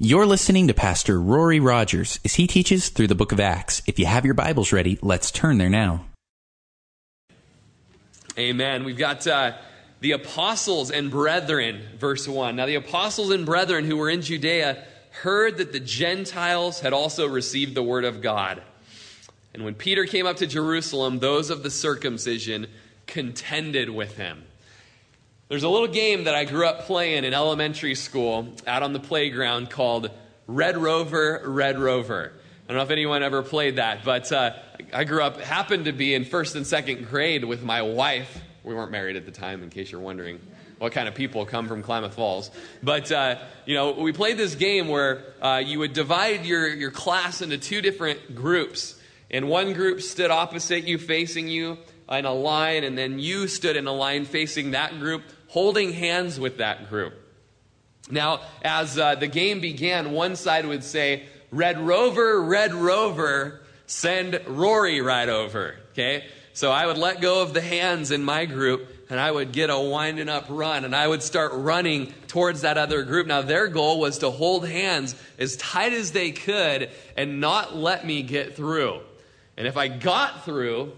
You're listening to Pastor Rory Rodgers as he teaches through the book of Acts. If you have your Bibles ready, let's turn there now. Amen. We've got uh, the apostles and brethren, verse 1. Now, the apostles and brethren who were in Judea heard that the Gentiles had also received the word of God. And when Peter came up to Jerusalem, those of the circumcision contended with him. There's a little game that I grew up playing in elementary school out on the playground called Red Rover, Red Rover. I don't know if anyone ever played that, but uh, I grew up, happened to be in first and second grade with my wife. We weren't married at the time, in case you're wondering what kind of people come from Klamath Falls. But, uh, you know, we played this game where uh, you would divide your, your class into two different groups. And one group stood opposite you, facing you in a line, and then you stood in a line facing that group holding hands with that group. Now, as uh, the game began, one side would say, Red Rover, Red Rover, send Rory right over. Okay? So I would let go of the hands in my group and I would get a winding up run and I would start running towards that other group. Now, their goal was to hold hands as tight as they could and not let me get through. And if I got through,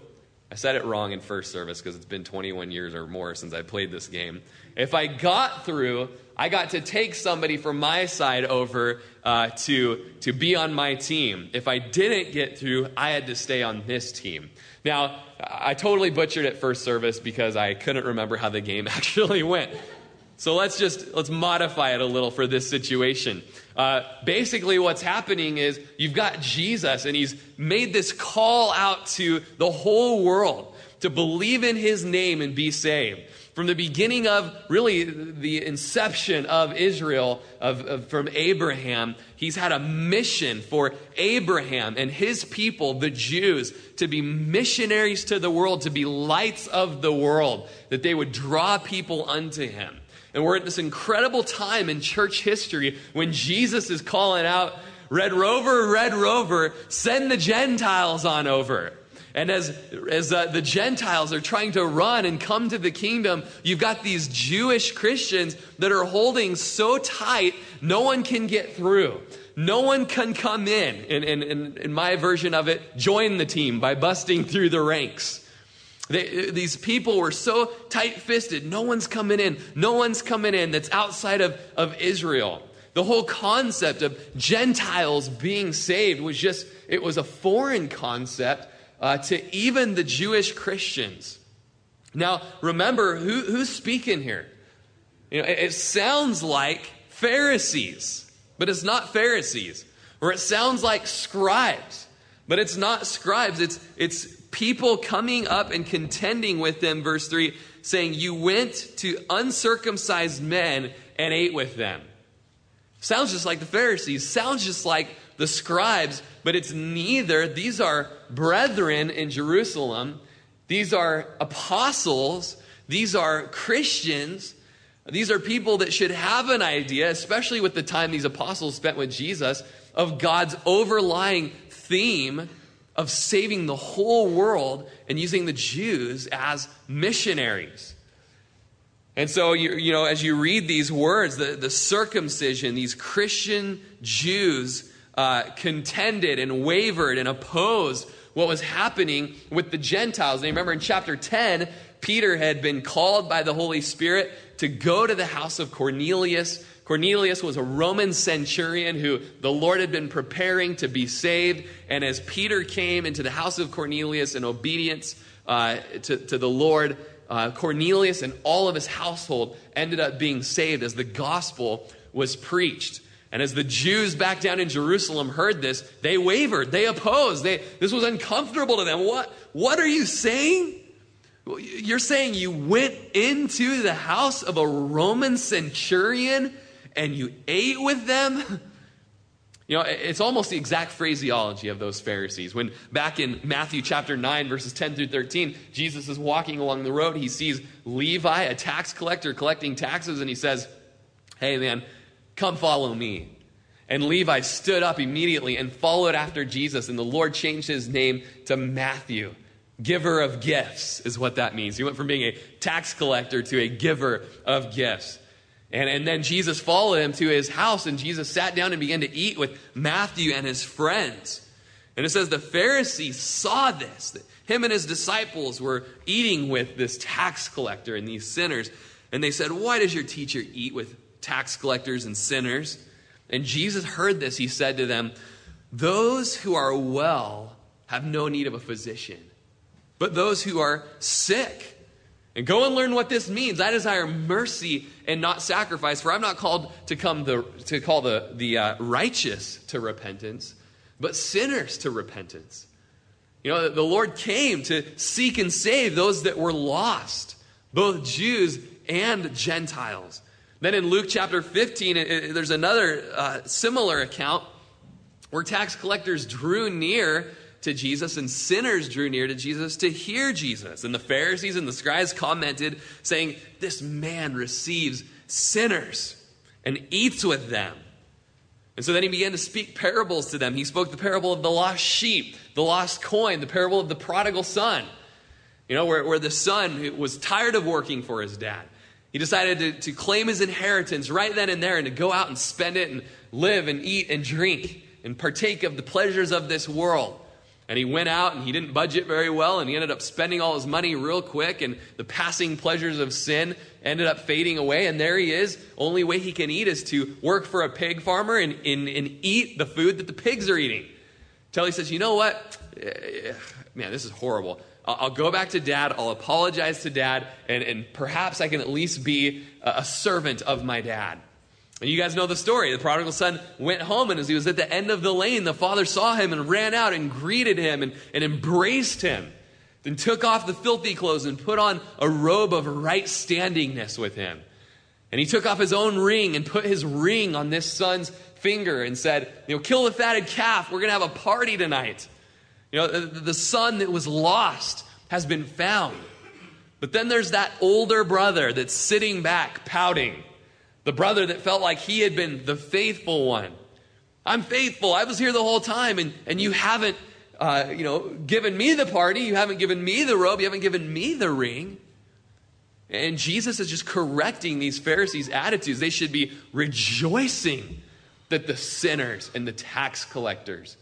I said it wrong in first service because it's been 21 years or more since I played this game. If I got through, I got to take somebody from my side over uh, to, to be on my team. If I didn't get through, I had to stay on this team. Now, I totally butchered it first service because I couldn't remember how the game actually went. So let's just let's modify it a little for this situation. Uh, basically, what's happening is you've got Jesus, and he's made this call out to the whole world to believe in his name and be saved. From the beginning of really the inception of Israel, of, of, from Abraham, he's had a mission for Abraham and his people, the Jews, to be missionaries to the world, to be lights of the world, that they would draw people unto him. And we're at this incredible time in church history when Jesus is calling out, Red Rover, Red Rover, send the Gentiles on over. And as, as uh, the Gentiles are trying to run and come to the kingdom, you've got these Jewish Christians that are holding so tight, no one can get through. No one can come in, And in, in my version of it, join the team by busting through the ranks. They, these people were so tight fisted. No one's coming in. No one's coming in that's outside of, of Israel. The whole concept of Gentiles being saved was just, it was a foreign concept uh, to even the Jewish Christians. Now, remember, who, who's speaking here? You know, it, it sounds like Pharisees, but it's not Pharisees. Or it sounds like scribes, but it's not scribes. It's, it's people coming up and contending with them, verse 3, saying, You went to uncircumcised men and ate with them. Sounds just like the Pharisees, sounds just like the scribes, but it's neither. These are brethren in Jerusalem, these are apostles, these are Christians. These are people that should have an idea, especially with the time these apostles spent with Jesus, of God's overlying theme of saving the whole world and using the Jews as missionaries. And so, you, you know, as you read these words, the, the circumcision, these Christian Jews uh, contended and wavered and opposed what was happening with the Gentiles. And you remember in chapter 10, Peter had been called by the Holy Spirit to go to the house of Cornelius Cornelius was a Roman centurion who the Lord had been preparing to be saved. And as Peter came into the house of Cornelius in obedience uh, to, to the Lord, uh, Cornelius and all of his household ended up being saved as the gospel was preached. And as the Jews back down in Jerusalem heard this, they wavered, they opposed. They, this was uncomfortable to them. What, what are you saying? You're saying you went into the house of a Roman centurion and you ate with them? You know, it's almost the exact phraseology of those Pharisees. When back in Matthew chapter 9, verses 10 through 13, Jesus is walking along the road. He sees Levi, a tax collector, collecting taxes, and he says, Hey, man, come follow me. And Levi stood up immediately and followed after Jesus, and the Lord changed his name to Matthew. Giver of gifts is what that means. He went from being a tax collector to a giver of gifts. And, and then Jesus followed him to his house, and Jesus sat down and began to eat with Matthew and his friends. And it says the Pharisees saw this, that him and his disciples were eating with this tax collector and these sinners. And they said, Why does your teacher eat with tax collectors and sinners? And Jesus heard this. He said to them, Those who are well have no need of a physician, but those who are sick. And go and learn what this means. I desire mercy and not sacrifice, for I'm not called to come the, to call the, the uh, righteous to repentance, but sinners to repentance. You know, the Lord came to seek and save those that were lost, both Jews and Gentiles. Then in Luke chapter 15, it, it, there's another uh, similar account where tax collectors drew near to Jesus and sinners drew near to Jesus to hear Jesus. And the Pharisees and the scribes commented, saying, This man receives sinners and eats with them. And so then he began to speak parables to them. He spoke the parable of the lost sheep, the lost coin, the parable of the prodigal son. You know, where, where the son was tired of working for his dad. He decided to, to claim his inheritance right then and there and to go out and spend it and live and eat and drink and partake of the pleasures of this world. And he went out and he didn't budget very well and he ended up spending all his money real quick and the passing pleasures of sin ended up fading away. And there he is. Only way he can eat is to work for a pig farmer and, and, and eat the food that the pigs are eating. Till he says, you know what? Eh, man, this is horrible. I'll go back to dad. I'll apologize to dad. And, and perhaps I can at least be a servant of my dad. And you guys know the story. The prodigal son went home, and as he was at the end of the lane, the father saw him and ran out and greeted him and, and embraced him. Then took off the filthy clothes and put on a robe of right standingness with him. And he took off his own ring and put his ring on this son's finger and said, You know, kill the fatted calf. We're going to have a party tonight. You know, the, the son that was lost has been found. But then there's that older brother that's sitting back pouting the brother that felt like he had been the faithful one. I'm faithful. I was here the whole time, and, and you haven't, uh, you know, given me the party. You haven't given me the robe. You haven't given me the ring. And Jesus is just correcting these Pharisees' attitudes. They should be rejoicing that the sinners and the tax collectors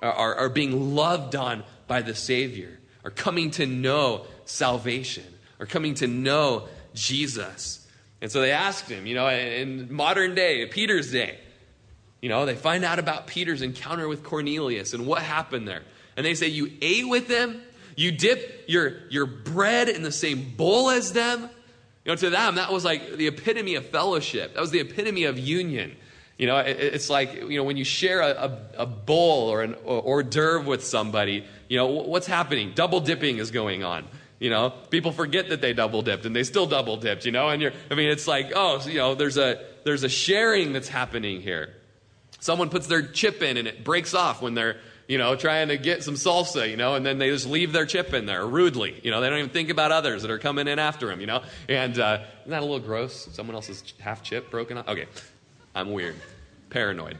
are, are, are being loved on by the Savior, are coming to know salvation, are coming to know Jesus. And so they asked him, you know, in modern day, Peter's day, you know, they find out about Peter's encounter with Cornelius and what happened there. And they say, You ate with them? You dip your, your bread in the same bowl as them? You know, to them, that was like the epitome of fellowship. That was the epitome of union. You know, it, it's like, you know, when you share a, a, a bowl or an hors d'oeuvre with somebody, you know, what's happening? Double dipping is going on. You know, people forget that they double dipped and they still double dipped, you know, and you're, I mean, it's like, oh, you know, there's a, there's a sharing that's happening here. Someone puts their chip in and it breaks off when they're, you know, trying to get some salsa, you know, and then they just leave their chip in there rudely. You know, they don't even think about others that are coming in after them, you know. And uh, isn't that a little gross? Someone else's half chip broken off? Okay, I'm weird, paranoid.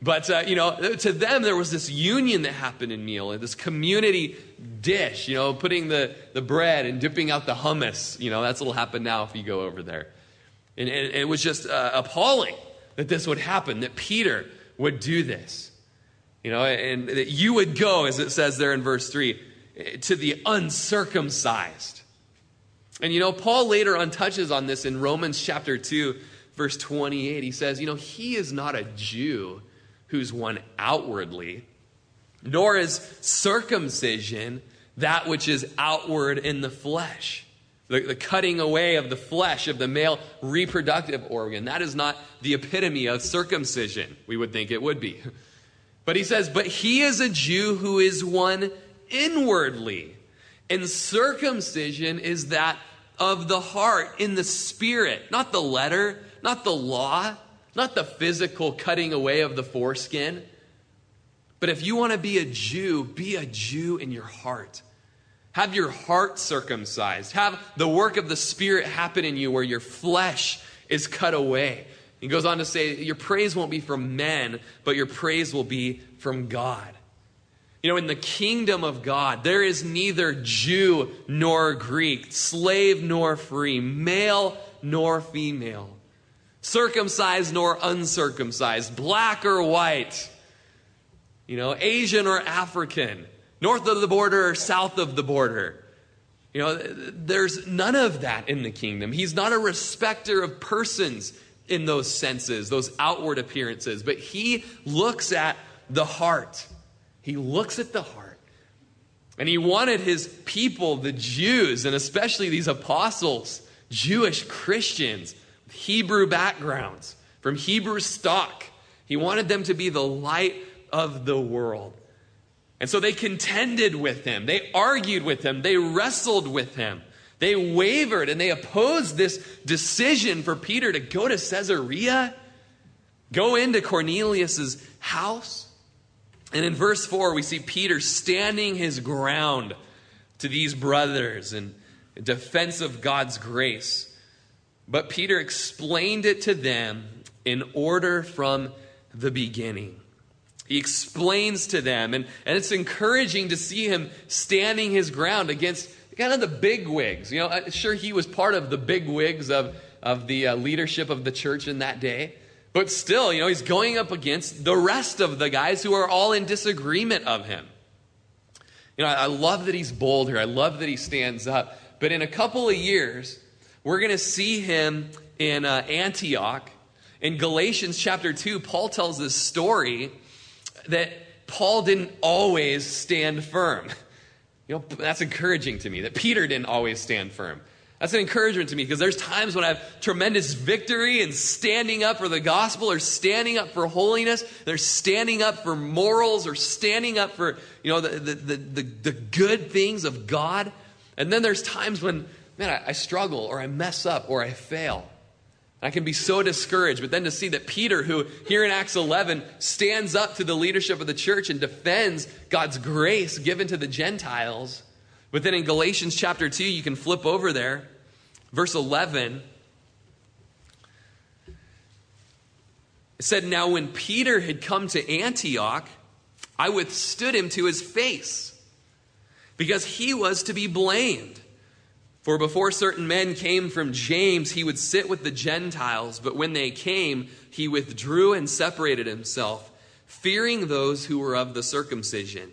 But, uh, you know, to them, there was this union that happened in meal, this community dish, you know, putting the, the bread and dipping out the hummus. You know, that's what'll happen now if you go over there. And, and, it was just uh, appalling that this would happen, that Peter would do this. You know, and that you would go, as it says there in verse 3, to the uncircumcised. And, you know, Paul later on touches on this in Romans chapter 2, verse 28. He says, you know, he is not a Jew who's one outwardly, nor is circumcision that which is outward in the flesh. The, the, cutting away of the flesh of the male reproductive organ. That is not the epitome of circumcision, we would think it would be. But he says, But he is a Jew who is one inwardly. And circumcision is that of the heart, in the spirit, not the letter, not the law, not the physical cutting away of the foreskin. But if you want to be a Jew, be a Jew in your heart. Have your heart circumcised. Have the work of the Spirit happen in you where your flesh is cut away. He goes on to say, Your praise won't be from men, but your praise will be from God. You know, in the kingdom of God, there is neither Jew nor Greek, slave nor free, male nor female. Circumcised nor uncircumcised, black or white, you know, Asian or African, north of the border or south of the border. You know, there's none of that in the kingdom. He's not a respecter of persons in those senses, those outward appearances, but he looks at the heart. He looks at the heart. And he wanted his people, the Jews, and especially these apostles, Jewish Christians, Hebrew backgrounds, from Hebrew stock. He wanted them to be the light of the world. And so they contended with him. They argued with him. They wrestled with him. They wavered and they opposed this decision for Peter to go to Caesarea, go into Cornelius's house. And in verse 4, we see Peter standing his ground to these brothers in defense of God's grace. But Peter explained it to them in order from the beginning. He explains to them, and, and it's encouraging to see him standing his ground against kind of the big wigs. You know, uh, sure, he was part of the big wigs of, of the uh, leadership of the church in that day. But still, you know, he's going up against the rest of the guys who are all in disagreement of him. You know, I, I love that he's bold here. I love that he stands up. But in a couple of years, we're going to see him in uh, Antioch. In Galatians chapter 2, Paul tells this story that Paul didn't always stand firm. You know, that's encouraging to me that Peter didn't always stand firm. That's an encouragement to me because there's times when I have tremendous victory and standing up for the gospel or standing up for holiness. There's standing up for morals or standing up for, you know, the, the, the, the good things of God. And then there's times when, man, I, I struggle or I mess up or I fail. I can be so discouraged. But then to see that Peter, who here in Acts 11 stands up to the leadership of the church and defends God's grace given to the Gentiles. But then in Galatians chapter 2, you can flip over there, verse 11. It said, Now when Peter had come to Antioch, I withstood him to his face, because he was to be blamed. For before certain men came from James, he would sit with the Gentiles, but when they came, he withdrew and separated himself, fearing those who were of the circumcision.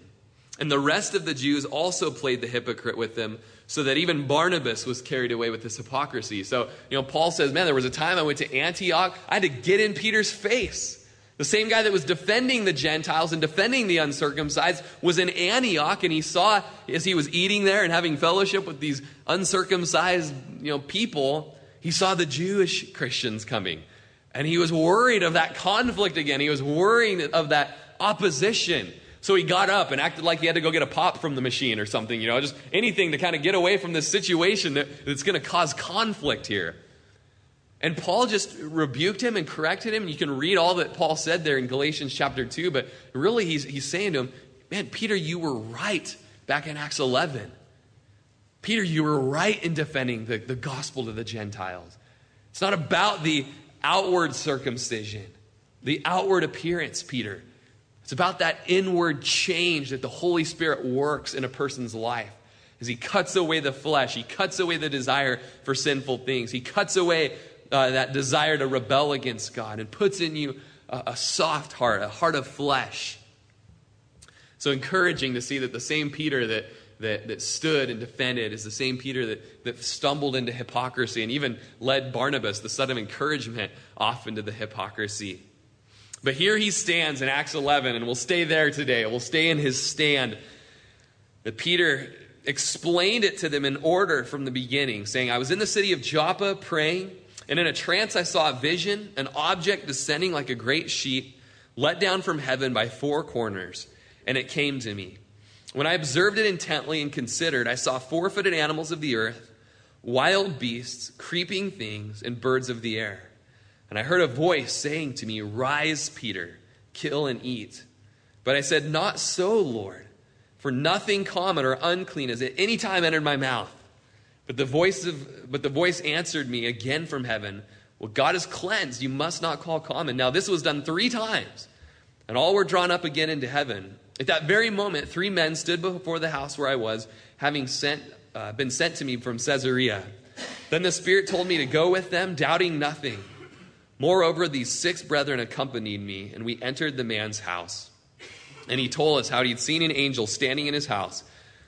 And the rest of the Jews also played the hypocrite with them, so that even Barnabas was carried away with this hypocrisy. So, you know, Paul says, Man, there was a time I went to Antioch, I had to get in Peter's face. The same guy that was defending the Gentiles and defending the uncircumcised was in Antioch, and he saw as he was eating there and having fellowship with these uncircumcised you know, people, he saw the Jewish Christians coming. And he was worried of that conflict again. He was worried of that opposition. So he got up and acted like he had to go get a pop from the machine or something, you know, just anything to kind of get away from this situation that, that's going to cause conflict here. And Paul just rebuked him and corrected him. And you can read all that Paul said there in Galatians chapter 2. But really, he's, he's saying to him, Man, Peter, you were right back in Acts 11. Peter, you were right in defending the, the gospel to the Gentiles. It's not about the outward circumcision, the outward appearance, Peter. It's about that inward change that the Holy Spirit works in a person's life. As he cuts away the flesh, he cuts away the desire for sinful things, he cuts away uh, that desire to rebel against God and puts in you a, a soft heart, a heart of flesh. So encouraging to see that the same Peter that, that, that stood and defended is the same Peter that, that stumbled into hypocrisy and even led Barnabas, the son of encouragement, off into the hypocrisy. But here he stands in Acts 11, and we'll stay there today. We'll stay in his stand. That Peter explained it to them in order from the beginning, saying, I was in the city of Joppa praying and in a trance, I saw a vision, an object descending like a great sheet, let down from heaven by four corners, and it came to me. When I observed it intently and considered, I saw four footed animals of the earth, wild beasts, creeping things, and birds of the air. And I heard a voice saying to me, Rise, Peter, kill and eat. But I said, Not so, Lord, for nothing common or unclean has at any time entered my mouth. But the voice of but the voice answered me again from heaven, Well, God is cleansed, you must not call common. Now this was done three times, and all were drawn up again into heaven. At that very moment, three men stood before the house where I was, having sent, uh, been sent to me from Caesarea. Then the Spirit told me to go with them, doubting nothing. Moreover, these six brethren accompanied me, and we entered the man's house. And he told us how he'd seen an angel standing in his house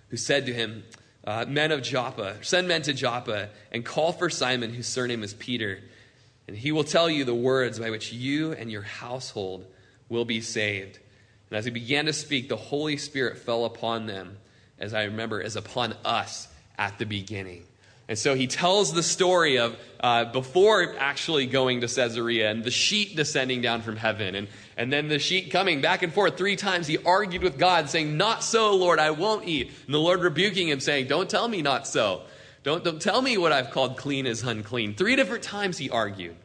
who said to him, uh, Men of Joppa, send men to Joppa and call for Simon, whose surname is Peter. And he will tell you the words by which you and your household will be saved. And as he began to speak, the Holy Spirit fell upon them, as I remember, as upon us at the beginning. And so he tells the story of uh, before actually going to Caesarea and the sheet descending down from heaven and, and then the sheet coming back and forth three times. He argued with God, saying, Not so, Lord, I won't eat. And the Lord rebuking him, saying, Don't tell me not so. Don't, don't tell me what I've called clean is unclean. Three different times he argued.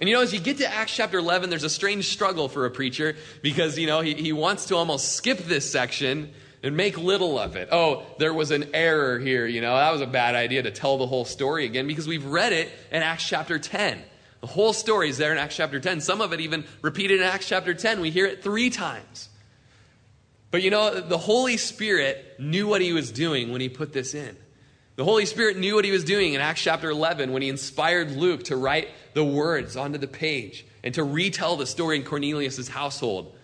And you know, as you get to Acts chapter 11, there's a strange struggle for a preacher because, you know, he, he wants to almost skip this section and make little of it. Oh, there was an error here, you know, that was a bad idea to tell the whole story again because we've read it in Acts chapter 10. The whole story is there in Acts chapter 10. Some of it even repeated in Acts chapter 10. We hear it three times. But you know, the Holy Spirit knew what he was doing when he put this in. The Holy Spirit knew what he was doing in Acts chapter 11 when he inspired Luke to write the words onto the page and to retell the story in Cornelius' household.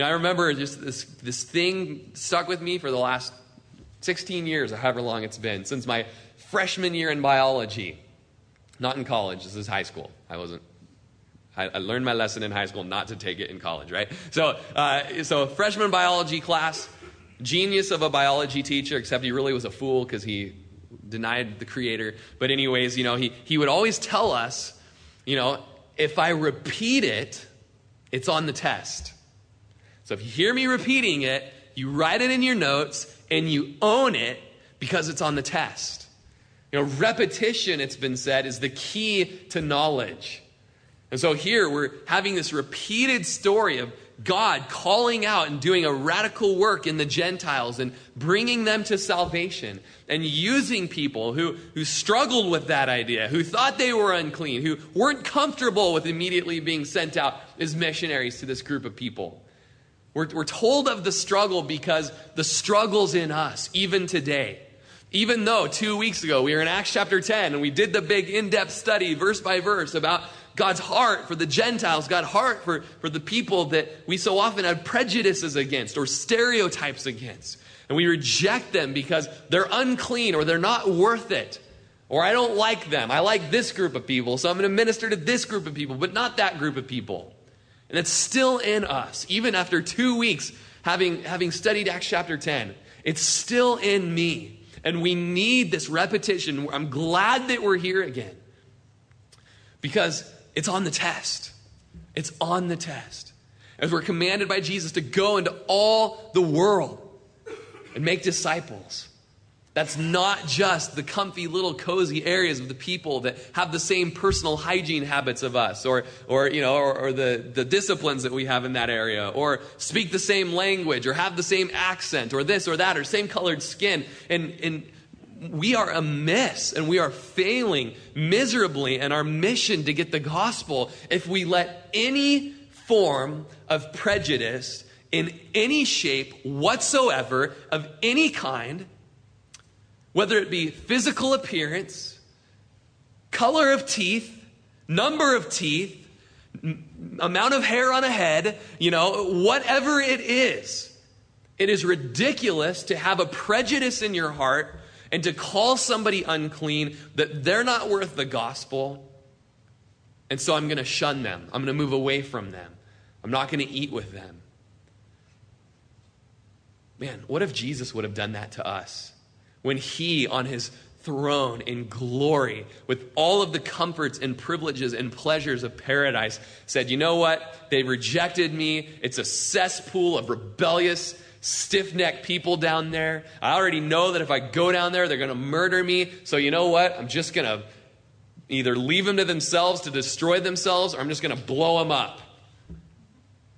And I remember just this, this thing stuck with me for the last 16 years, or however long it's been, since my freshman year in biology. Not in college, this is high school. I wasn't. I, I learned my lesson in high school not to take it in college, right? So, uh, so freshman biology class, genius of a biology teacher, except he really was a fool because he denied the creator. But, anyways, you know, he, he would always tell us, you know, if I repeat it, it's on the test. So if you hear me repeating it, you write it in your notes and you own it because it's on the test. You know, repetition, it's been said, is the key to knowledge. And so here we're having this repeated story of God calling out and doing a radical work in the Gentiles and bringing them to salvation and using people who, who struggled with that idea, who thought they were unclean, who weren't comfortable with immediately being sent out as missionaries to this group of people. We're, we're told of the struggle because the struggle's in us, even today. Even though two weeks ago we were in Acts chapter 10 and we did the big in depth study, verse by verse, about God's heart for the Gentiles, God's heart for, for the people that we so often have prejudices against or stereotypes against. And we reject them because they're unclean or they're not worth it. Or I don't like them. I like this group of people, so I'm going to minister to this group of people, but not that group of people. And it's still in us, even after two weeks having, having studied Acts chapter 10. It's still in me. And we need this repetition. I'm glad that we're here again because it's on the test. It's on the test. As we're commanded by Jesus to go into all the world and make disciples. That's not just the comfy little cozy areas of the people that have the same personal hygiene habits of us or, or you know, or, or, the, the disciplines that we have in that area or speak the same language or have the same accent or this or that or same colored skin. And, and we are amiss and we are failing miserably in our mission to get the gospel if we let any form of prejudice in any shape whatsoever of any kind – whether it be physical appearance, color of teeth, number of teeth, amount of hair on a head, you know, whatever it is. It is ridiculous to have a prejudice in your heart and to call somebody unclean that they're not worth the gospel. And so I'm going to shun them. I'm going to move away from them. I'm not going to eat with them. Man, what if Jesus would have done that to us? When he, on his throne in glory, with all of the comforts and privileges and pleasures of paradise, said, You know what? They rejected me. It's a cesspool of rebellious, stiff necked people down there. I already know that if I go down there, they're going to murder me. So, you know what? I'm just going to either leave them to themselves to destroy themselves, or I'm just going to blow them up.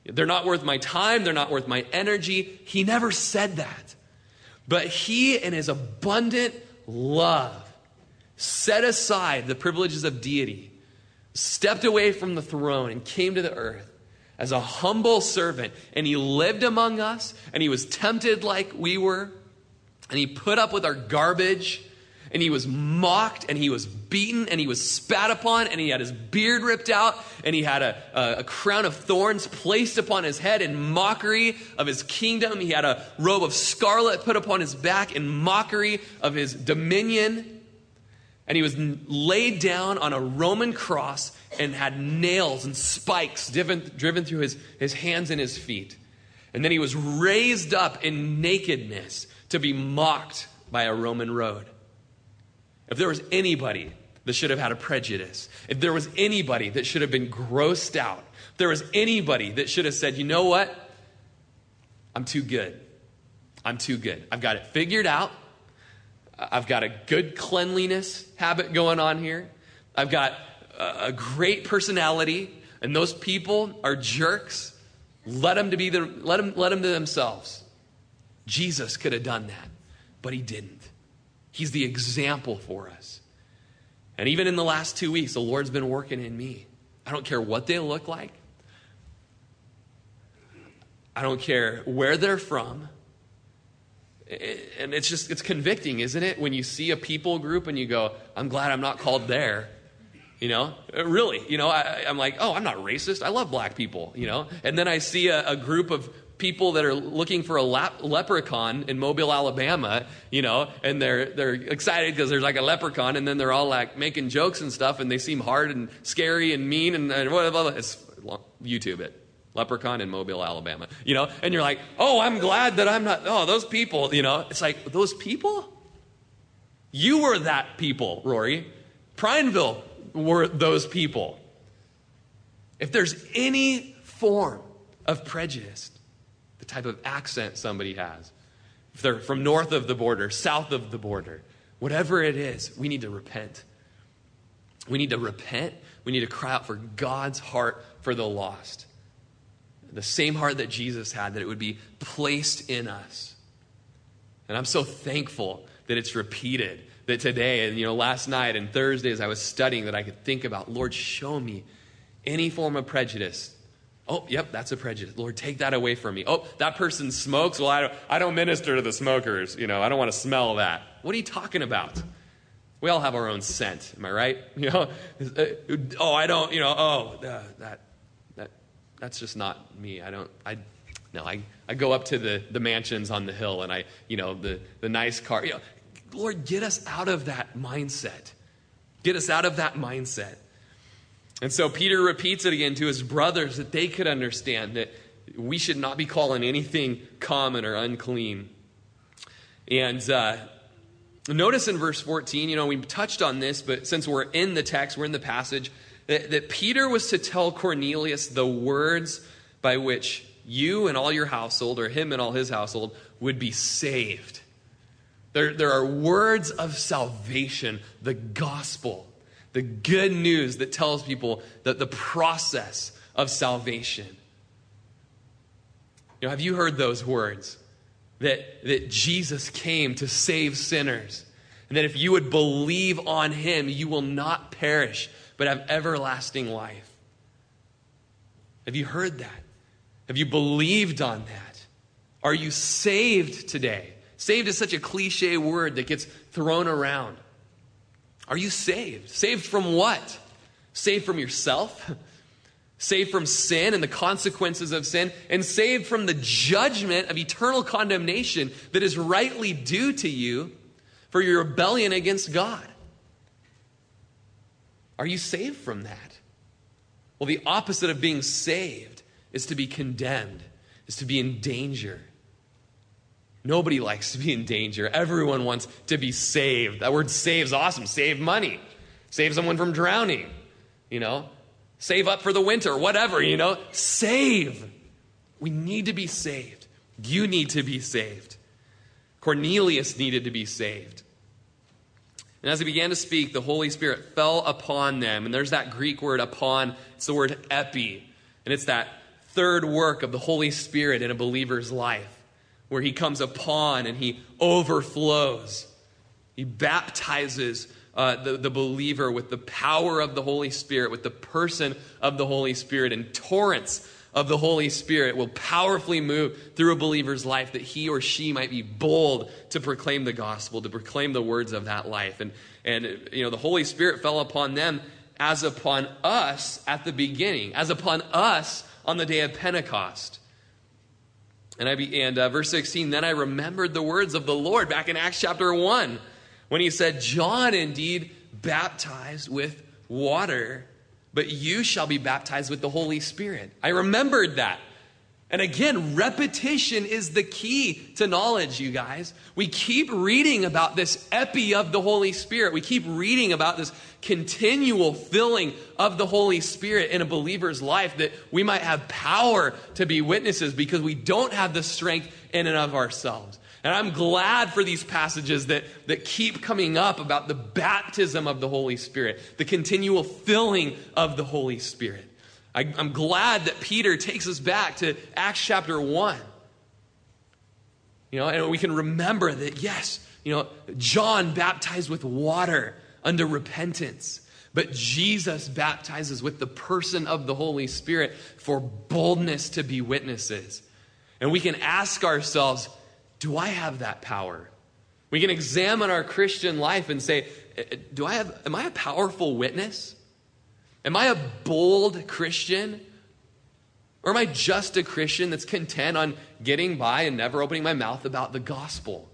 They're not worth my time. They're not worth my energy. He never said that. But he, in his abundant love, set aside the privileges of deity, stepped away from the throne, and came to the earth as a humble servant. And he lived among us, and he was tempted like we were, and he put up with our garbage, and he was mocked and he was beaten and he was spat upon and he had his beard ripped out and he had a, a, a, crown of thorns placed upon his head in mockery of his kingdom. He had a robe of scarlet put upon his back in mockery of his dominion. And he was laid down on a Roman cross and had nails and spikes driven, driven through his, his hands and his feet. And then he was raised up in nakedness to be mocked by a Roman road. If there was anybody that should have had a prejudice, if there was anybody that should have been grossed out, if there was anybody that should have said, you know what? I'm too good. I'm too good. I've got it figured out. I've got a good cleanliness habit going on here. I've got a great personality, and those people are jerks. Let them to be the, let them, let them to themselves. Jesus could have done that, but he didn't. He's the example for us. And even in the last two weeks, the Lord's been working in me. I don't care what they look like. I don't care where they're from. And it's just, it's convicting, isn't it? When you see a people group and you go, I'm glad I'm not called there. You know, really, you know, I, am like, oh, I'm not racist. I love black people, you know. And then I see a, a group of people that are looking for a leprechaun in Mobile, Alabama, you know, and they're they're excited because there's like a leprechaun, and then they're all like making jokes and stuff, and they seem hard and scary and mean and, and whatever. It's YouTube it. Leprechaun in Mobile, Alabama. You know, and you're like, oh, I'm glad that I'm not, oh, those people, you know. It's like, those people? You were that people, Rory. Prineville were those people. If there's any form of prejudice, the type of accent somebody has, if they're from north of the border, south of the border, whatever it is, we need to repent. We need to repent. We need to cry out for God's heart for the lost. The same heart that Jesus had, that it would be placed in us. And I'm so thankful that it's repeated that today and you know last night and Thursday as I was studying that I could think about, Lord, show me any form of prejudice. Oh, yep, that's a prejudice. Lord, take that away from me. Oh, that person smokes. Well, I don't, I don't minister to the smokers. You know, I don't want to smell that. What are you talking about? We all have our own scent. Am I right? You know, oh, I don't. You know, oh, uh, that, that, that's just not me. I don't. I, no, I, I go up to the, the mansions on the hill and I, you know, the, the nice car. You know, Lord, get us out of that mindset. Get us out of that mindset. And so Peter repeats it again to his brothers that they could understand that we should not be calling anything common or unclean. And uh, notice in verse 14, you know, we touched on this, but since we're in the text, we're in the passage, that, that Peter was to tell Cornelius the words by which you and all your household, or him and all his household, would be saved. There, there are words of salvation, the gospel, the good news that tells people that the process of salvation. You know, have you heard those words? That, that Jesus came to save sinners. And that if you would believe on him, you will not perish, but have everlasting life. Have you heard that? Have you believed on that? Are you saved today? Saved is such a cliche word that gets thrown around. Are you saved? Saved from what? Saved from yourself? Saved from sin and the consequences of sin? And saved from the judgment of eternal condemnation that is rightly due to you for your rebellion against God? Are you saved from that? Well, the opposite of being saved is to be condemned, is to be in danger. Nobody likes to be in danger. Everyone wants to be saved. That word save is awesome. Save money. Save someone from drowning. You know, save up for the winter, whatever, you know. Save. We need to be saved. You need to be saved. Cornelius needed to be saved. And as he began to speak, the Holy Spirit fell upon them. And there's that Greek word upon, it's the word epi. And it's that third work of the Holy Spirit in a believer's life where he comes upon and he overflows. He baptizes uh, the, the believer with the power of the Holy Spirit, with the person of the Holy Spirit, and torrents of the Holy Spirit will powerfully move through a believer's life that he or she might be bold to proclaim the gospel, to proclaim the words of that life. And, and you know, the Holy Spirit fell upon them as upon us at the beginning, as upon us on the day of Pentecost. And, I be, and uh, verse 16, then I remembered the words of the Lord back in Acts chapter 1 when he said, John indeed baptized with water but you shall be baptized with the Holy Spirit. I remembered that. And again, repetition is the key to knowledge, you guys. We keep reading about this epi of the Holy Spirit. We keep reading about this continual filling of the Holy Spirit in a believer's life that we might have power to be witnesses because we don't have the strength in and of ourselves. And I'm glad for these passages that, that keep coming up about the baptism of the Holy Spirit, the continual filling of the Holy Spirit. I, am glad that Peter takes us back to Acts chapter 1. You know, and we can remember that, yes, you know, John baptized with water under repentance. But Jesus baptizes with the person of the Holy Spirit for boldness to be witnesses. And we can ask ourselves, do I have that power? We can examine our Christian life and say, eh, eh, do I have, am I a powerful witness? Am I a bold Christian? Or am I just a Christian that's content on getting by and never opening my mouth about the gospel?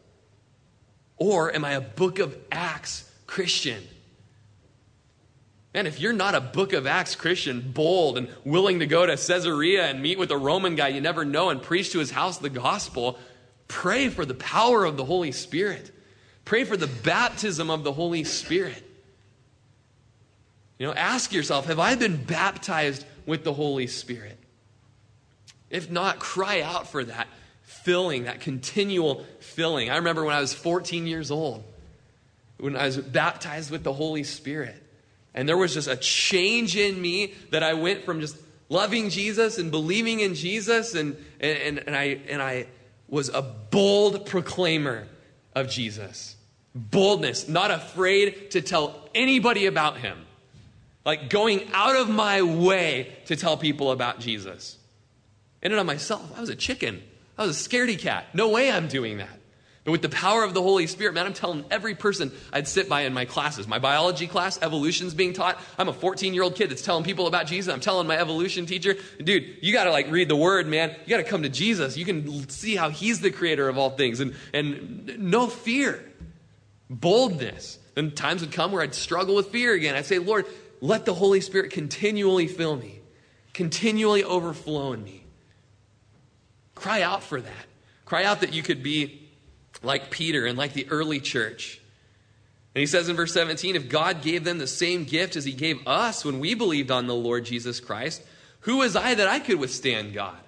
Or am I a book of Acts Christian? And if you're not a book of Acts Christian, bold and willing to go to Caesarea and meet with a Roman guy you never know and preach to his house the gospel, Pray for the power of the Holy Spirit. Pray for the baptism of the Holy Spirit. You know, ask yourself have I been baptized with the Holy Spirit? If not, cry out for that filling, that continual filling. I remember when I was 14 years old, when I was baptized with the Holy Spirit. And there was just a change in me that I went from just loving Jesus and believing in Jesus and, and, and, I, and I was a bold proclaimer of Jesus. Boldness, not afraid to tell anybody about him. Like going out of my way to tell people about Jesus. In and of myself, I was a chicken. I was a scaredy cat. No way I'm doing that. But with the power of the Holy Spirit, man, I'm telling every person I'd sit by in my classes. My biology class, evolution's being taught. I'm a 14 year old kid that's telling people about Jesus. I'm telling my evolution teacher, dude, you got to like read the word, man. You got to come to Jesus. You can see how he's the creator of all things. And, and no fear, boldness. Then times would come where I'd struggle with fear again. I'd say, Lord, let the Holy Spirit continually fill me, continually overflow in me. Cry out for that. Cry out that you could be like Peter and like the early church. And he says in verse 17 if God gave them the same gift as he gave us when we believed on the Lord Jesus Christ, who was I that I could withstand God?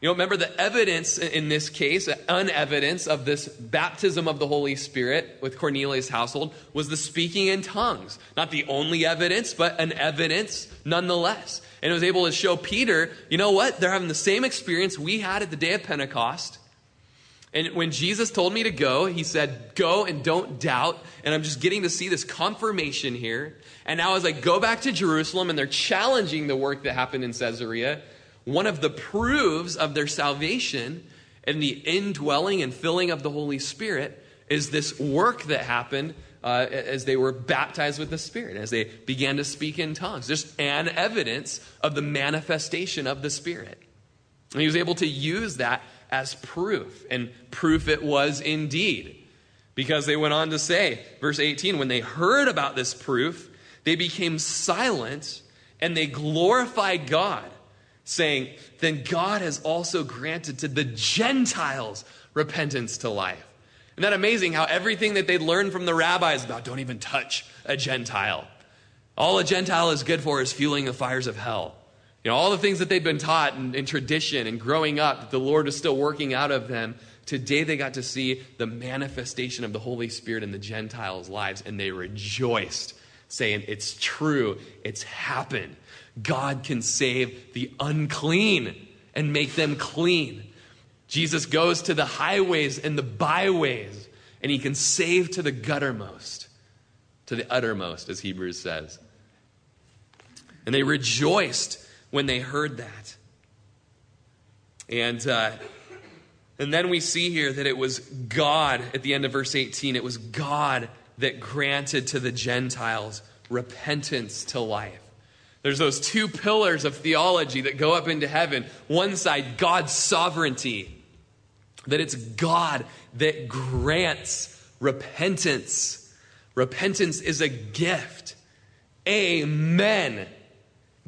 You know, remember the evidence in this case, unevidence of this baptism of the Holy Spirit with Cornelius' household was the speaking in tongues. Not the only evidence, but an evidence nonetheless. And it was able to show Peter, you know what? They're having the same experience we had at the day of Pentecost. And when Jesus told me to go, he said, Go and don't doubt. And I'm just getting to see this confirmation here. And now, as I go back to Jerusalem and they're challenging the work that happened in Caesarea, one of the proofs of their salvation and the indwelling and filling of the Holy Spirit is this work that happened uh, as they were baptized with the Spirit, as they began to speak in tongues. Just an evidence of the manifestation of the Spirit. And he was able to use that as proof, and proof it was indeed. Because they went on to say, verse 18, when they heard about this proof, they became silent and they glorified God, saying, Then God has also granted to the Gentiles repentance to life. Isn't that amazing how everything that they'd learned from the rabbis about don't even touch a Gentile? All a Gentile is good for is fueling the fires of hell. You know, all the things that they'd been taught in, in tradition and growing up, the Lord is still working out of them. Today they got to see the manifestation of the Holy Spirit in the Gentiles' lives, and they rejoiced, saying, It's true, it's happened. God can save the unclean and make them clean. Jesus goes to the highways and the byways, and he can save to the guttermost, to the uttermost, as Hebrews says. And they rejoiced when they heard that. And, uh, and then we see here that it was God, at the end of verse 18, it was God that granted to the Gentiles repentance to life. There's those two pillars of theology that go up into heaven. One side, God's sovereignty, that it's God that grants repentance. Repentance is a gift. Amen.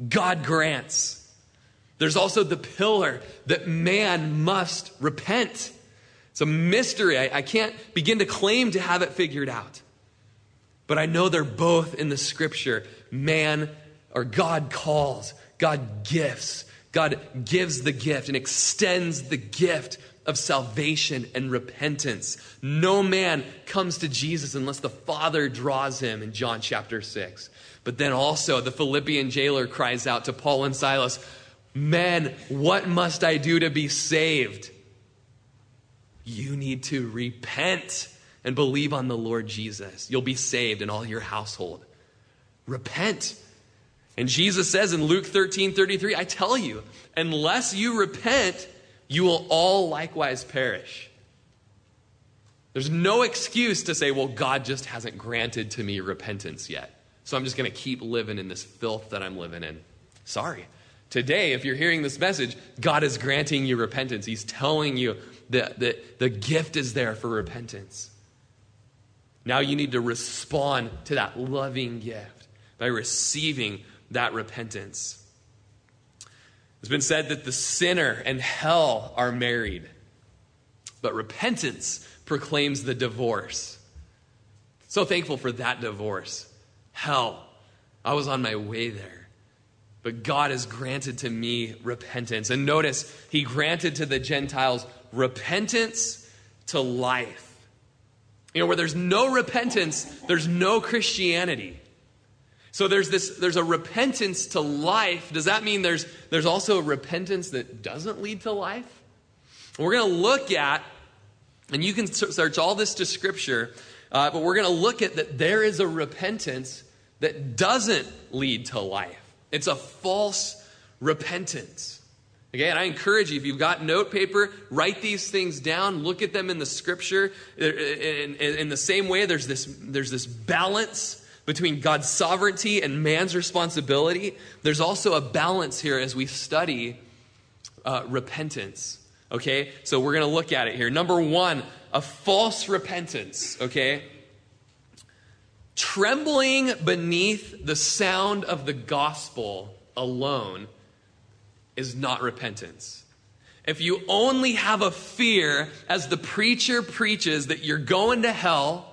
God grants. There's also the pillar that man must repent. It's a mystery. I, I, can't begin to claim to have it figured out. But I know they're both in the scripture. Man or God calls, God gifts, God gives the gift and extends the gift of salvation and repentance. No man comes to Jesus unless the Father draws him in John chapter 6. But then also, the Philippian jailer cries out to Paul and Silas, Men, what must I do to be saved? You need to repent and believe on the Lord Jesus. You'll be saved in all your household. Repent. And Jesus says in Luke 13 33, I tell you, unless you repent, you will all likewise perish. There's no excuse to say, well, God just hasn't granted to me repentance yet. So I'm just going to keep living in this filth that I'm living in. Sorry. Today, if you're hearing this message, God is granting you repentance. He's telling you that the, the gift is there for repentance. Now you need to respond to that loving gift by receiving that repentance. It's been said that the sinner and hell are married, but repentance proclaims the divorce. So thankful for that divorce. Hell, I was on my way there. But God has granted to me repentance. And notice, He granted to the Gentiles repentance to life. You know, where there's no repentance, there's no Christianity. So there's this there's a repentance to life. Does that mean there's there's also a repentance that doesn't lead to life? we're going to look at and you can search all this to scripture, uh, but we're going to look at that there is a repentance that doesn't lead to life. It's a false repentance. Okay, I encourage you, if you've got note paper, write these things down, look at them in the scripture. In, in, in the same way, there's this, there's this balance between God's sovereignty and man's responsibility, there's also a balance here as we study uh, repentance. Okay? So we're going to look at it here. Number one, a false repentance. Okay? Trembling beneath the sound of the gospel alone is not repentance. If you only have a fear as the preacher preaches that you're going to hell,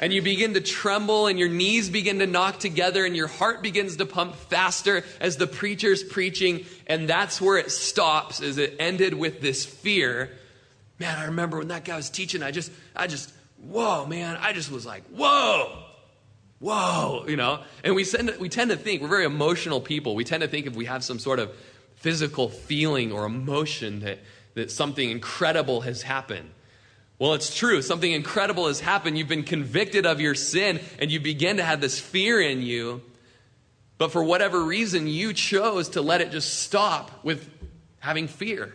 and you begin to tremble and your knees begin to knock together and your heart begins to pump faster as the preacher's preaching and that's where it stops as it ended with this fear man i remember when that guy was teaching i just i just whoa man i just was like whoa whoa you know and we tend to, we tend to think we're very emotional people we tend to think if we have some sort of physical feeling or emotion that that something incredible has happened well, it's true. Something incredible has happened. You've been convicted of your sin, and you begin to have this fear in you. But for whatever reason, you chose to let it just stop with having fear.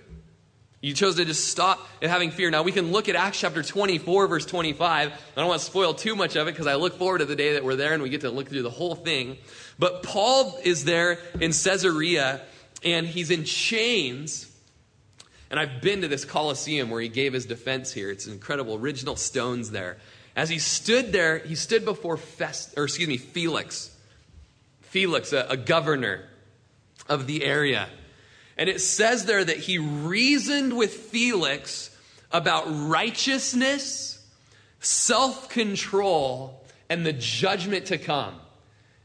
You chose to just stop having fear. Now, we can look at Acts chapter 24, verse 25. I don't want to spoil too much of it because I look forward to the day that we're there and we get to look through the whole thing. But Paul is there in Caesarea and he's in chains and I've been to this Colosseum where he gave his defense here. It's incredible, original stones there. As he stood there, he stood before Fest, or excuse me, Felix. Felix, a, a governor of the area. And it says there that he reasoned with Felix about righteousness, self control, and the judgment to come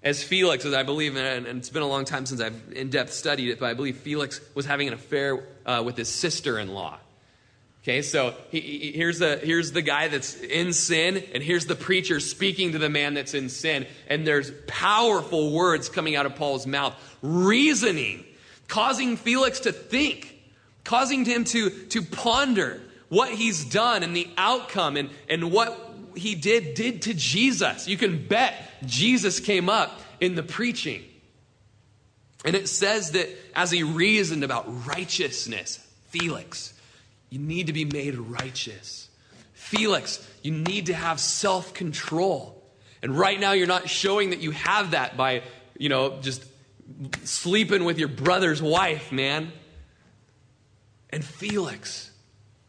as Felix, as I believe, and it's been a long time since I've in depth studied it, but I believe Felix was having an affair uh, with his sister in law. Okay, so he, he, here's, the, here's the guy that's in sin, and here's the preacher speaking to the man that's in sin. And there's powerful words coming out of Paul's mouth, reasoning, causing Felix to think, causing him to, to ponder what he's done and the outcome and, and what he did did to Jesus. You can bet Jesus came up in the preaching. And it says that as he reasoned about righteousness, Felix, you need to be made righteous. Felix, you need to have self control. And right now, you're not showing that you have that by, you know, just sleeping with your brother's wife, man. And Felix,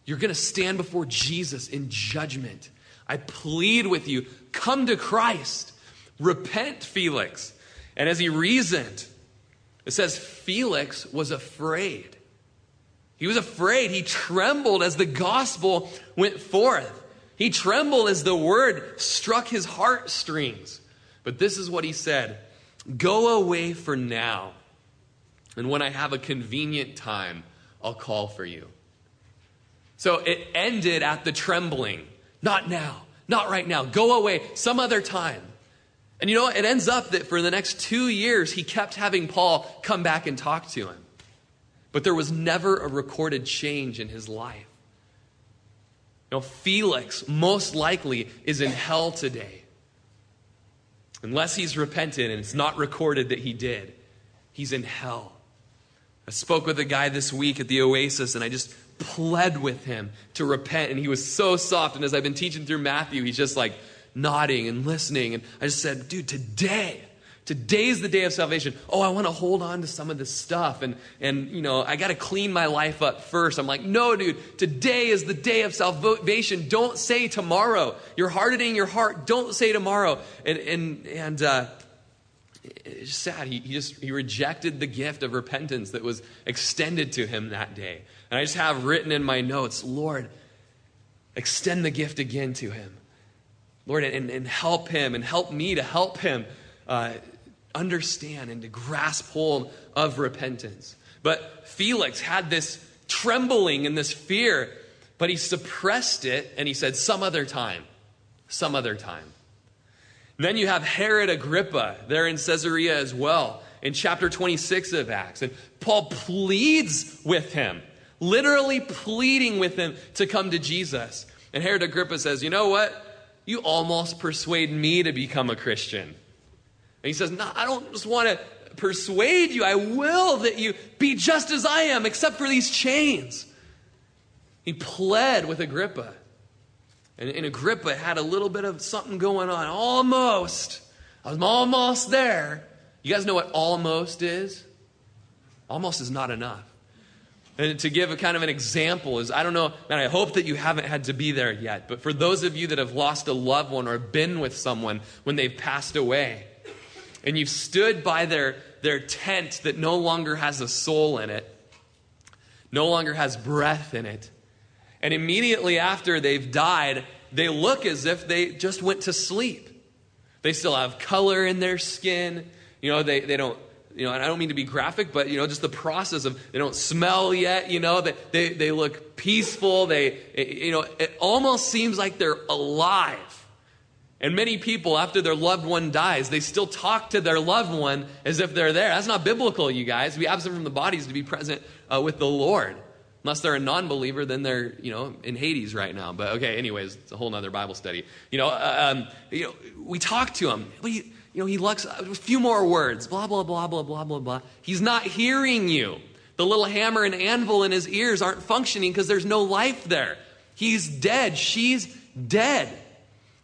you're going to stand before Jesus in judgment. I plead with you, come to Christ. Repent, Felix. And as he reasoned, it says Felix was afraid. He was afraid. He trembled as the gospel went forth. He trembled as the word struck his heartstrings. But this is what he said Go away for now. And when I have a convenient time, I'll call for you. So it ended at the trembling. Not now. Not right now. Go away some other time. And you know what? It ends up that for the next two years, he kept having Paul come back and talk to him. But there was never a recorded change in his life. You know, Felix most likely is in hell today. Unless he's repented and it's not recorded that he did, he's in hell. I spoke with a guy this week at the Oasis and I just pled with him to repent. And he was so soft. And as I've been teaching through Matthew, he's just like nodding and listening. And I just said, dude, today, today's the day of salvation. Oh, I want to hold on to some of this stuff. And, and you know, I got to clean my life up first. I'm like, no, dude, today is the day of salvation. Don't say tomorrow. You're hardening your heart. Don't say tomorrow. And, and, and, uh, it's sad. He, he just he rejected the gift of repentance that was extended to him that day. And I just have written in my notes, Lord, extend the gift again to him. Lord, and, and help him and help me to help him uh, understand and to grasp hold of repentance. But Felix had this trembling and this fear, but he suppressed it and he said, Some other time, some other time. Then you have Herod Agrippa there in Caesarea as well, in chapter 26 of Acts. And Paul pleads with him, literally pleading with him to come to Jesus. And Herod Agrippa says, You know what? You almost persuade me to become a Christian. And he says, No, I don't just want to persuade you. I will that you be just as I am, except for these chains. He pled with Agrippa. And, and Agrippa had a little bit of something going on. Almost. I was almost there. You guys know what almost is? Almost is not enough. And to give a kind of an example is I don't know, man, I hope that you haven't had to be there yet, but for those of you that have lost a loved one or been with someone when they've passed away, and you've stood by their, their tent that no longer has a soul in it, no longer has breath in it, and immediately after they've died, they look as if they just went to sleep. They still have color in their skin. You know, they, they don't, you know, and I don't mean to be graphic, but, you know, just the process of they don't smell yet, you know, they, they, they look peaceful. They, you know, it almost seems like they're alive. And many people, after their loved one dies, they still talk to their loved one as if they're there. That's not biblical, you guys. To be absent from the bodies to be present uh, with the Lord. Unless they're a non believer, then they're, you know, in Hades right now. But okay, anyways, it's a whole other Bible study. You know, uh, um, you know we talk to him. We, you know, he looks a few more words, blah, blah, blah, blah, blah, blah, blah. He's not hearing you. The little hammer and anvil in his ears aren't functioning because there's no life there. He's dead. She's dead.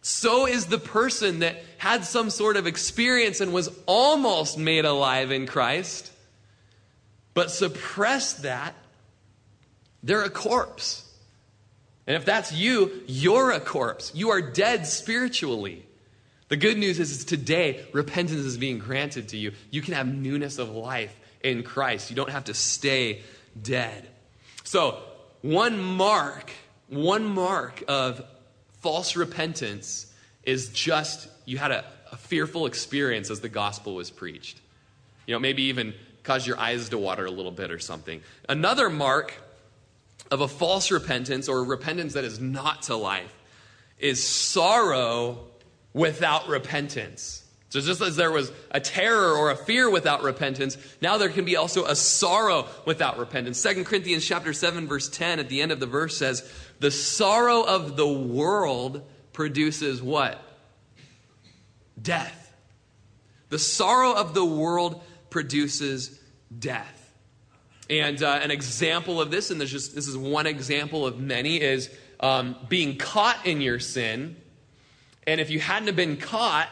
So is the person that had some sort of experience and was almost made alive in Christ, but suppressed that they're a corpse. And if that's you, you're a corpse. You are dead spiritually. The good news is, is today, repentance is being granted to you. You can have newness of life in Christ. You don't have to stay dead. So, one mark, one mark of false repentance is just you had a, a fearful experience as the gospel was preached. You know, maybe even cause your eyes to water a little bit or something. Another mark of a false repentance or repentance that is not to life is sorrow without repentance. So just as there was a terror or a fear without repentance, now there can be also a sorrow without repentance. 2 Corinthians chapter 7 verse 10 at the end of the verse says, "The sorrow of the world produces what? Death. The sorrow of the world produces death. And uh, an example of this, and there's just this is one example of many, is um, being caught in your sin. And if you hadn't have been caught,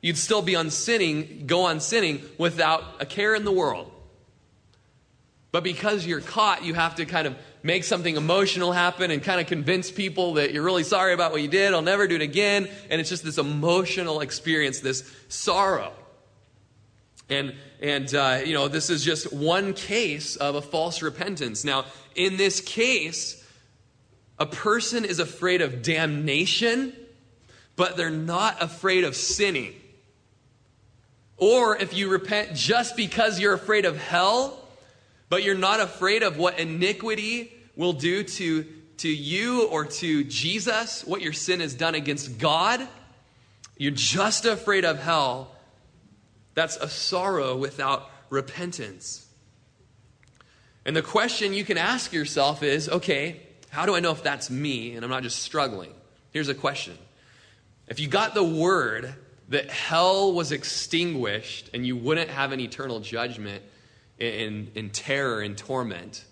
you'd still be on sinning, go on sinning without a care in the world. But because you're caught, you have to kind of make something emotional happen and kind of convince people that you're really sorry about what you did, I'll never do it again. And it's just this emotional experience, this sorrow. And, and uh, you know, this is just one case of a false repentance. Now, in this case, a person is afraid of damnation, but they're not afraid of sinning. Or if you repent just because you're afraid of hell, but you're not afraid of what iniquity will do to, to you or to Jesus, what your sin has done against God. You're just afraid of hell. That's a sorrow without repentance. And the question you can ask yourself is okay, how do I know if that's me and I'm not just struggling? Here's a question. If you got the word that hell was extinguished and you wouldn't have an eternal judgment, in, in terror and torment,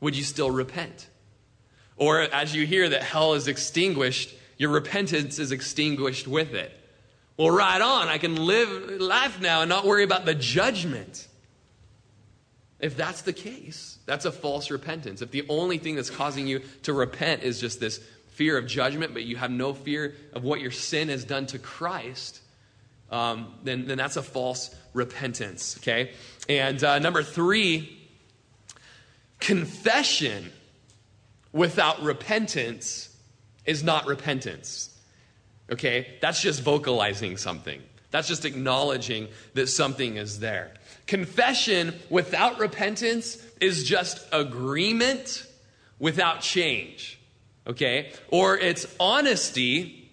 would you still repent? Or as you hear that hell is extinguished, your repentance is extinguished with it. Well, right on. I can live life now and not worry about the judgment. If that's the case, that's a false repentance. If the only thing that's causing you to repent is just this fear of judgment, but you have no fear of what your sin has done to Christ, um, then, then that's a false repentance, okay? And uh, number three, confession without repentance is not repentance, okay? That's just vocalizing something. That's just acknowledging that something is there. Confession without repentance is just agreement without change. Okay? Or it's honesty,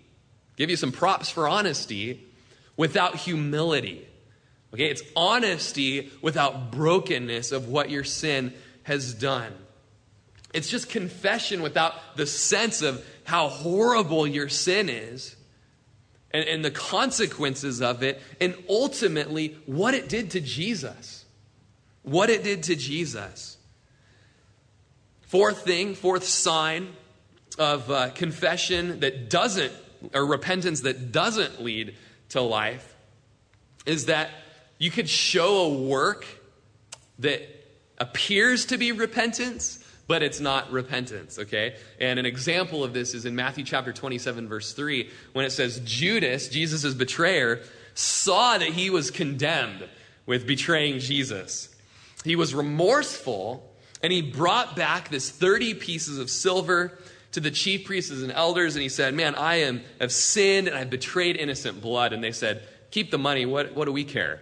give you some props for honesty, without humility. Okay, it's honesty without brokenness of what your sin has done. It's just confession without the sense of how horrible your sin is and, and the consequences of it, and ultimately what it did to Jesus. What it did to Jesus. Fourth thing, fourth sign of uh, confession that doesn't, or repentance that doesn't lead to life is that you could show a work that appears to be repentance, but it's not repentance, okay? And an example of this is in Matthew chapter 27, verse 3, when it says, Judas, Jesus' betrayer, saw that he was condemned with betraying Jesus. He was remorseful, and he brought back this 30 pieces of silver to the chief priests and elders, and he said, Man, I am, have sinned and I've betrayed innocent blood. And they said, Keep the money. What, what do we care?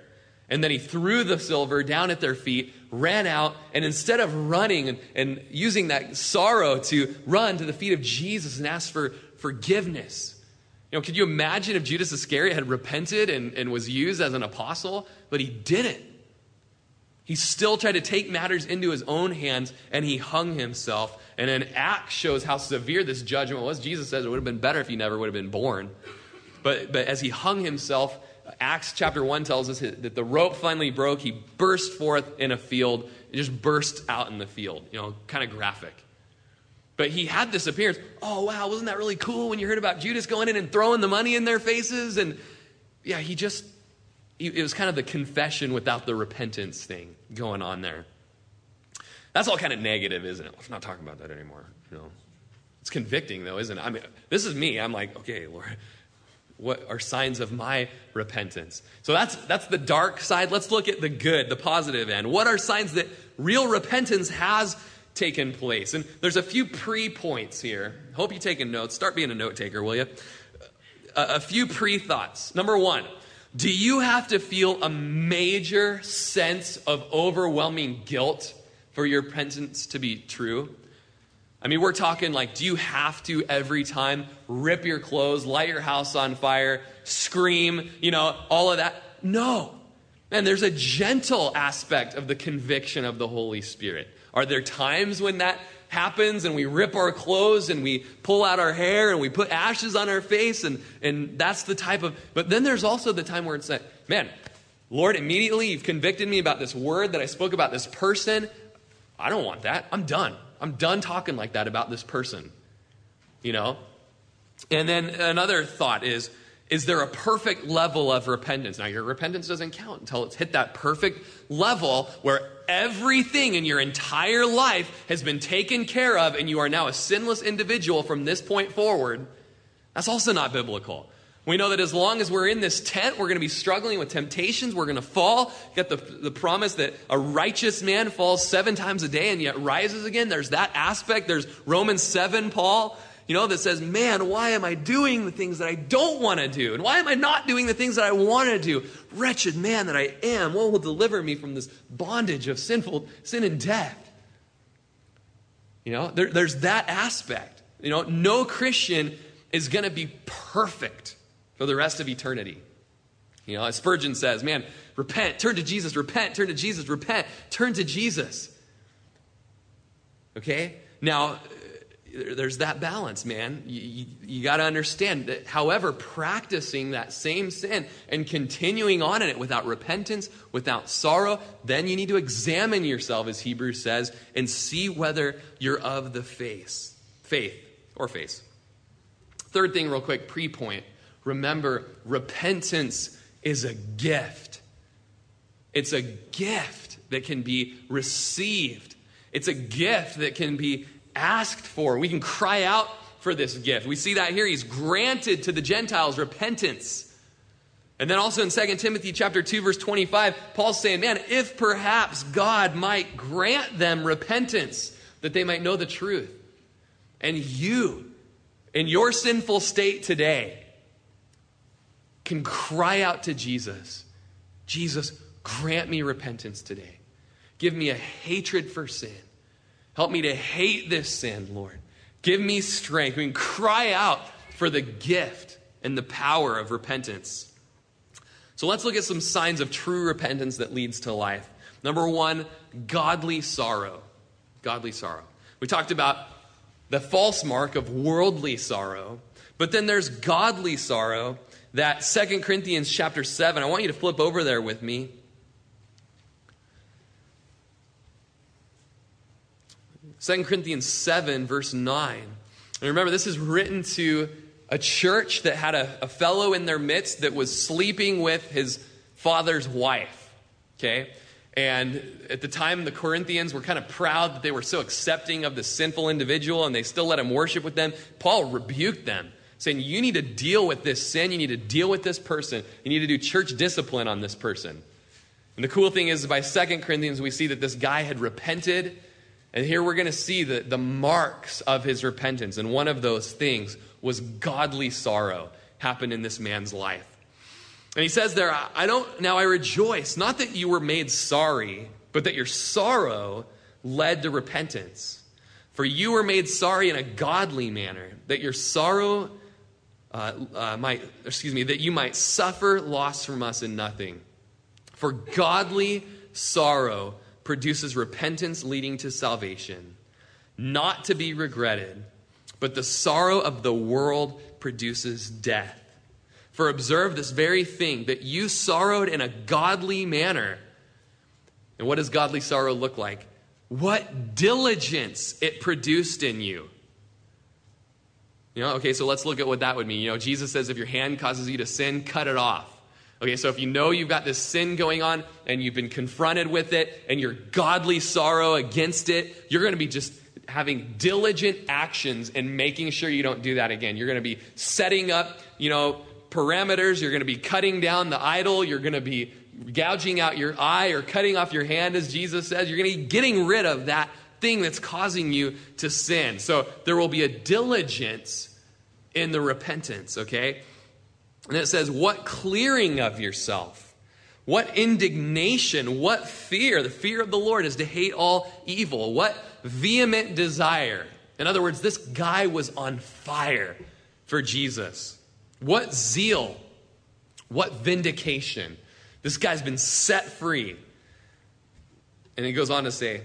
And then he threw the silver down at their feet, ran out, and instead of running and, and using that sorrow to run to the feet of Jesus and ask for forgiveness. You know, could you imagine if Judas Iscariot had repented and, and was used as an apostle? But he didn't. He still tried to take matters into his own hands and he hung himself. And an Acts shows how severe this judgment was. Jesus says it would have been better if he never would have been born. But, but as he hung himself, Acts chapter 1 tells us that the rope finally broke. He burst forth in a field. It just burst out in the field, you know, kind of graphic. But he had this appearance. Oh, wow, wasn't that really cool when you heard about Judas going in and throwing the money in their faces? And yeah, he just, it was kind of the confession without the repentance thing going on there. That's all kind of negative, isn't it? Let's not talk about that anymore. You know, it's convicting, though, isn't it? I mean, this is me. I'm like, okay, Lord, what are signs of my repentance? So that's, that's the dark side. Let's look at the good, the positive end. What are signs that real repentance has taken place? And there's a few pre points here. Hope you're taking notes. Start being a note taker, will you? A, a few pre thoughts. Number one, do you have to feel a major sense of overwhelming guilt for your repentance to be true? I mean, we're talking like, do you have to every time rip your clothes, light your house on fire, scream, you know, all of that? No. And there's a gentle aspect of the conviction of the Holy Spirit. Are there times when that happens and we rip our clothes and we pull out our hair and we put ashes on our face and, and that's the type of, but then there's also the time where it's like, man, Lord, immediately you've convicted me about this word that I spoke about this person. I don't want that. I'm done. I'm done talking like that about this person. You know? And then another thought is is there a perfect level of repentance? Now, your repentance doesn't count until it's hit that perfect level where everything in your entire life has been taken care of and you are now a sinless individual from this point forward. That's also not biblical. We know that as long as we're in this tent, we're going to be struggling with temptations. We're going to fall. Get the, the promise that a righteous man falls seven times a day and yet rises again. There's that aspect. There's Romans 7, Paul, you know, that says, man, why am I doing the things that I don't want to do? And why am I not doing the things that I want to do? Wretched man that I am, what will deliver me from this bondage of sinful sin and death? You know, there, there's that aspect. You know, no Christian is going to be perfect for the rest of eternity. You know, as Spurgeon says, man, repent, turn to Jesus, repent, turn to Jesus, repent, turn to Jesus. Okay? Now, uh, there's that balance, man. You, you, you got to understand that, however, practicing that same sin and continuing on in it without repentance, without sorrow, then you need to examine yourself, as Hebrews says, and see whether you're of the faith, faith or face. Third thing, real quick, pre point Remember, repentance is a gift. It's a gift that can be received. It's a gift that can be asked for. We can cry out for this gift. We see that here. He's granted to the Gentiles repentance. And then also in 2 Timothy chapter 2 verse 25, Paul's saying, "Man, if perhaps God might grant them repentance that they might know the truth." And you in your sinful state today, can cry out to Jesus Jesus, grant me repentance today. Give me a hatred for sin. Help me to hate this sin, Lord. Give me strength. We can cry out for the gift and the power of repentance. So let's look at some signs of true repentance that leads to life. Number one, godly sorrow. Godly sorrow. We talked about the false mark of worldly sorrow, but then there's godly sorrow that Second Corinthians chapter 7. I want you to flip over there with me. Second Corinthians 7, verse 9. And remember, this is written to a church that had a, a fellow in their midst that was sleeping with his father's wife. Okay? And at the time, the Corinthians were kind of proud that they were so accepting of the sinful individual and they still let him worship with them. Paul rebuked them saying, You need to deal with this sin. You need to deal with this person. You need to do church discipline on this person. And the cool thing is, by Second Corinthians, we see that this guy had repented. And here we're going to see the, the marks of his repentance. And one of those things was godly sorrow happened in this man's life. And he says there, I don't, now I rejoice, not that you were made sorry, but that your sorrow led to repentance. For you were made sorry in a godly manner, that your sorrow uh, uh, might, excuse me, that you might suffer loss from us in nothing. For godly sorrow produces repentance leading to salvation, not to be regretted, but the sorrow of the world produces death. For observe this very thing, that you sorrowed in a godly manner. And what does godly sorrow look like? What diligence it produced in you. You know, okay, so let's look at what that would mean. You know, Jesus says if your hand causes you to sin, cut it off. Okay, so if you know you've got this sin going on and you've been confronted with it and your godly sorrow against it, you're going to be just having diligent actions and making sure you don't do that again. You're going to be setting up, you know, parameters. You're going to be cutting down the idol. You're going to be gouging out your eye or cutting off your hand, as Jesus says. You're going to be getting rid of that thing that's causing you to sin. So there will be a diligence in the repentance, okay? And it says, What clearing of yourself? What indignation? What fear? The fear of the Lord is to hate all evil. What vehement desire? In other words, this guy was on fire for Jesus. What zeal? What vindication? This guy's been set free. And he goes on to say,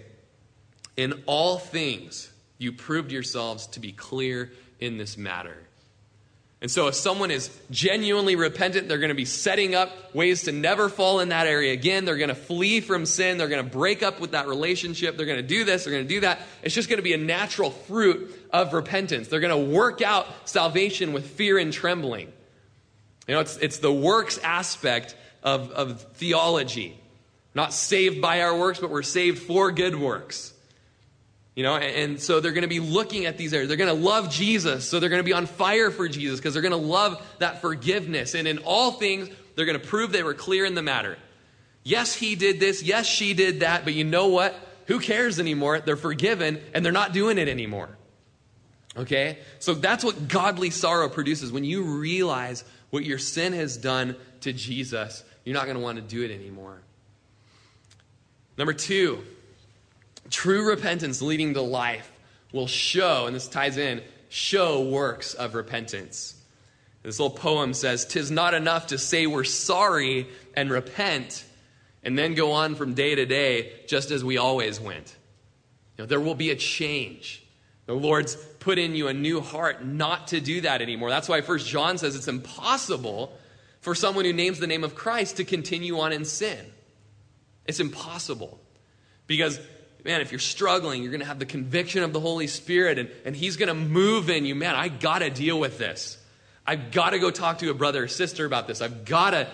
in all things, you proved yourselves to be clear in this matter. And so, if someone is genuinely repentant, they're going to be setting up ways to never fall in that area again. They're going to flee from sin. They're going to break up with that relationship. They're going to do this. They're going to do that. It's just going to be a natural fruit of repentance. They're going to work out salvation with fear and trembling. You know, it's, it's the works aspect of, of theology. Not saved by our works, but we're saved for good works. You know, and, so they're going to be looking at these areas. They're going to love Jesus, so they're going to be on fire for Jesus because they're going to love that forgiveness. And in all things, they're going to prove they were clear in the matter. Yes, he did this. Yes, she did that. But you know what? Who cares anymore? They're forgiven and they're not doing it anymore. Okay? So that's what godly sorrow produces. When you realize what your sin has done to Jesus, you're not going to want to do it anymore. Number two, True repentance leading to life will show, and this ties in, show works of repentance. This little poem says, Tis not enough to say we're sorry and repent, and then go on from day to day just as we always went. You know, there will be a change. The Lord's put in you a new heart not to do that anymore. That's why First John says it's impossible for someone who names the name of Christ to continue on in sin. It's impossible. Because man, if you're struggling, you're going to have the conviction of the Holy Spirit and, and He's going to move in you. Man, I got to deal with this. I've got to go talk to a brother or sister about this. I've got to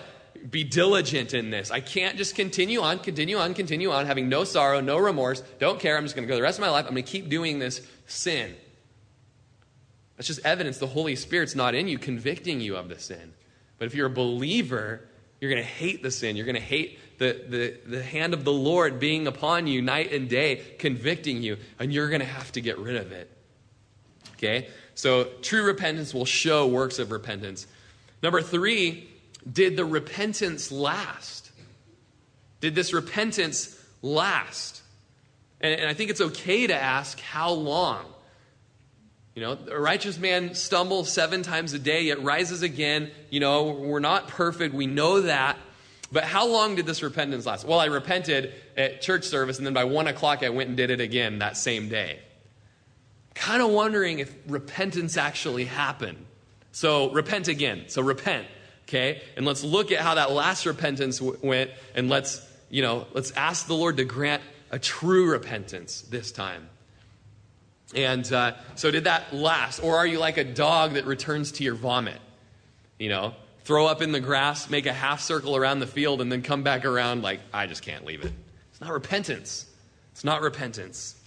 be diligent in this. I can't just continue on, continue on, continue on, having no sorrow, no remorse, don't care. I'm just going to go the rest of my life. I'm going to keep doing this sin. That's just evidence the Holy Spirit's not in you, convicting you of the sin. But if you're a believer, you're going to hate the sin. You're going to hate the, the, the hand of the Lord being upon you night and day, convicting you, and you're going to have to get rid of it. Okay? So, true repentance will show works of repentance. Number three, did the repentance last? Did this repentance last? And, and I think it's okay to ask how long. You know, a righteous man stumbles seven times a day, yet rises again. You know, we're not perfect. We know that. But how long did this repentance last? Well, I repented at church service, and then by one o'clock, I went and did it again that same day. Kind of wondering if repentance actually happened. So, repent again. So, repent, okay? And let's look at how that last repentance w- went, and let's, you know, let's ask the Lord to grant a true repentance this time. And uh, so, did that last? Or are you like a dog that returns to your vomit? You know, throw up in the grass, make a half circle around the field, and then come back around like, I just can't leave it. It's not repentance. It's not repentance.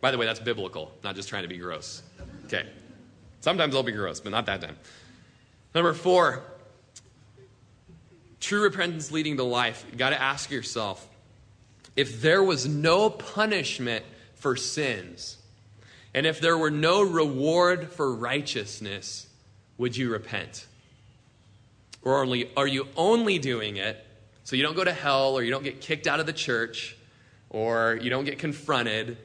By the way, that's biblical, not just trying to be gross. Okay. Sometimes I'll be gross, but not that time. Number four, true repentance leading to life. You got to ask yourself if there was no punishment for sins, and if there were no reward for righteousness, would you repent? Or only, are you only doing it so you don't go to hell or you don't get kicked out of the church or you don't get confronted?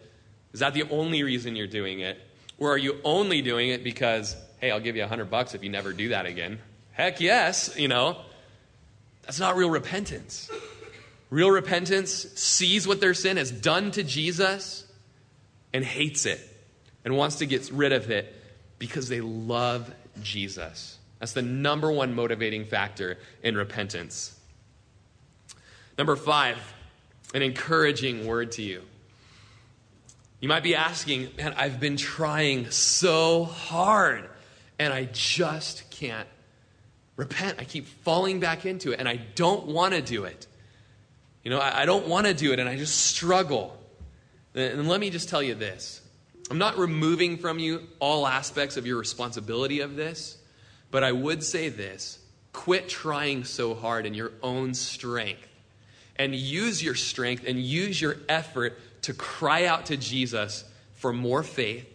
Is that the only reason you're doing it? Or are you only doing it because, hey, I'll give you a hundred bucks if you never do that again? Heck yes, you know. That's not real repentance. Real repentance sees what their sin has done to Jesus and hates it and wants to get rid of it because they love Jesus. That's the number one motivating factor in repentance. Number five, an encouraging word to you. You might be asking, man, I've been trying so hard and I just can't repent. I keep falling back into it and I don't want to do it. You know, I, I don't want to do it and I just struggle. And let me just tell you this I'm not removing from you all aspects of your responsibility of this. But I would say this quit trying so hard in your own strength and use your strength and use your effort to cry out to Jesus for more faith,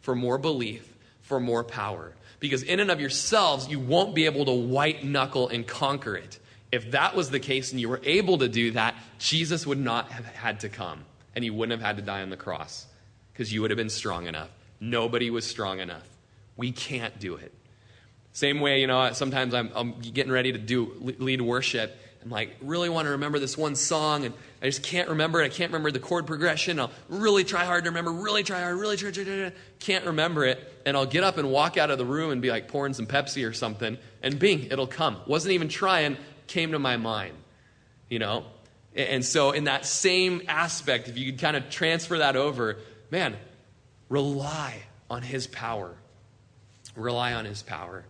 for more belief, for more power. Because in and of yourselves, you won't be able to white knuckle and conquer it. If that was the case and you were able to do that, Jesus would not have had to come and he wouldn't have had to die on the cross because you would have been strong enough. Nobody was strong enough. We can't do it. Same way, you know, sometimes I'm, I'm getting ready to do lead worship, I'm like, really want to remember this one song, and I just can't remember it. I can't remember the chord progression. I'll really try hard to remember, really try hard, really try, try, try, try. Can't remember it. And I'll get up and walk out of the room and be like pouring some Pepsi or something, and bing, it'll come. Wasn't even trying, came to my mind. You know? And so, in that same aspect, if you could kind of transfer that over, man, rely on His power. Rely on His power.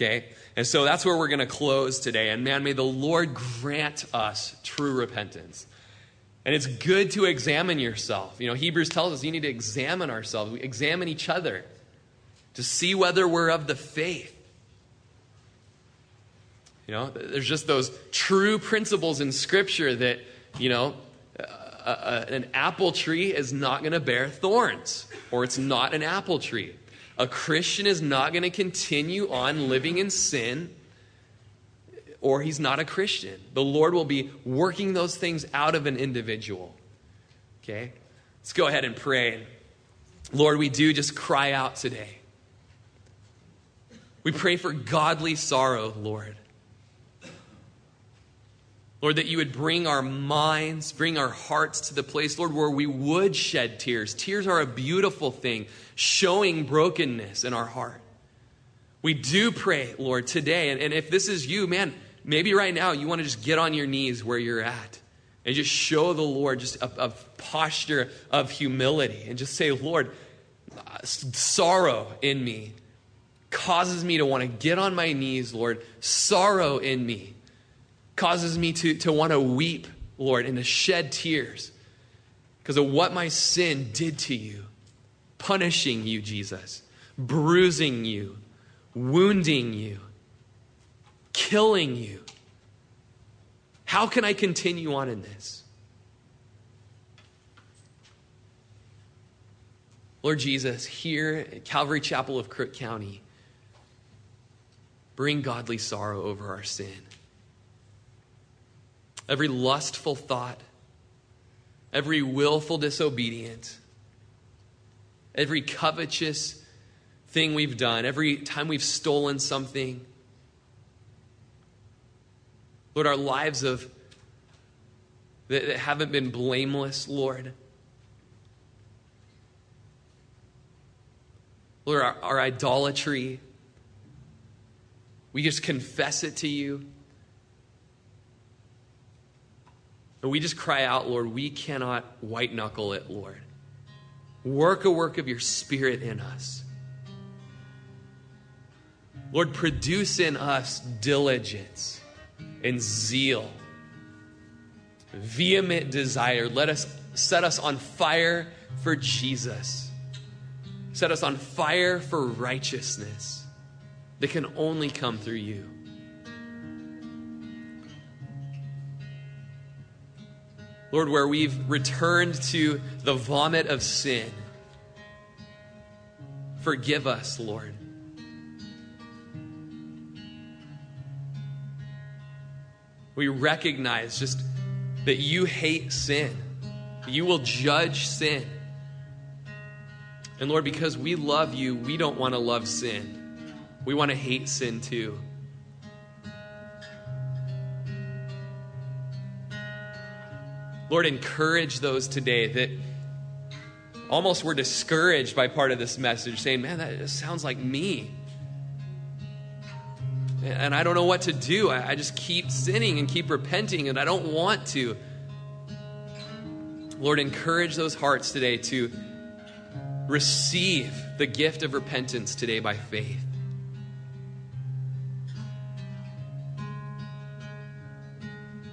Okay? And so that's where we're going to close today. And man, may the Lord grant us true repentance. And it's good to examine yourself. You know, Hebrews tells us you need to examine ourselves, we examine each other to see whether we're of the faith. You know, there's just those true principles in Scripture that, you know, a, a, an apple tree is not going to bear thorns, or it's not an apple tree. A Christian is not going to continue on living in sin or he's not a Christian. The Lord will be working those things out of an individual. Okay? Let's go ahead and pray. Lord, we do just cry out today. We pray for godly sorrow, Lord. Lord, that you would bring our minds, bring our hearts to the place, Lord, where we would shed tears. Tears are a beautiful thing, showing brokenness in our heart. We do pray, Lord, today. And, and if this is you, man, maybe right now you want to just get on your knees where you're at and just show the Lord just a, a posture of humility and just say, Lord, sorrow in me causes me to want to get on my knees, Lord. Sorrow in me causes me to, to want to weep, Lord, and to shed tears because of what my sin did to you, punishing you, Jesus, bruising you, wounding you, killing you. How can I continue on in this? Lord Jesus, here at Calvary Chapel of Crook County, bring godly sorrow over our sin every lustful thought, every willful disobedience, every covetous thing we've done, every time we've stolen something. Lord, our lives of that, that haven't been blameless, Lord. Lord, our, our idolatry, we just confess it to you. And we just cry out, Lord, we cannot white knuckle it, Lord. Work a work of your Spirit in us. Lord, produce in us diligence and zeal, vehement desire. Let us set us on fire for Jesus. Set us on fire for righteousness that can only come through you. Lord, where we've returned to the vomit of sin. Forgive us, Lord. We recognize just that you hate sin, you will judge sin. And Lord, because we love you, we don't want to love sin. We want to hate sin too. Lord, encourage those today that almost were discouraged by part of this message, saying, Man, that sounds like me. And I don't know what to do. I just keep sinning and keep repenting, and I don't want to. Lord, encourage those hearts today to receive the gift of repentance today by faith.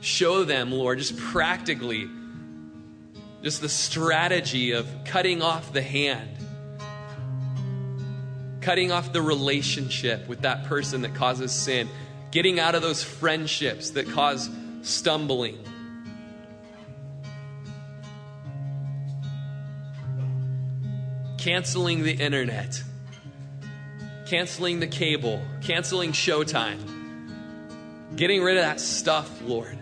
Show them, Lord, just practically, just the strategy of cutting off the hand, cutting off the relationship with that person that causes sin, getting out of those friendships that cause stumbling. Canceling the internet, canceling the cable, canceling Showtime, getting rid of that stuff, Lord.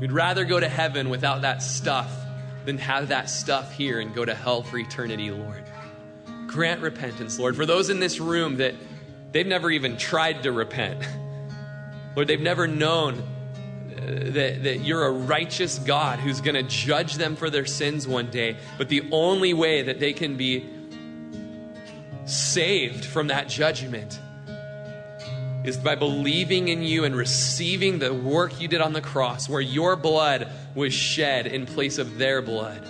We'd rather go to heaven without that stuff than have that stuff here and go to hell for eternity, Lord. Grant repentance, Lord. For those in this room that they've never even tried to repent, Lord, they've never known uh, that, that you're a righteous God who's going to judge them for their sins one day. But the only way that they can be saved from that judgment is by believing in you and receiving the work you did on the cross, where your blood was shed in place of their blood.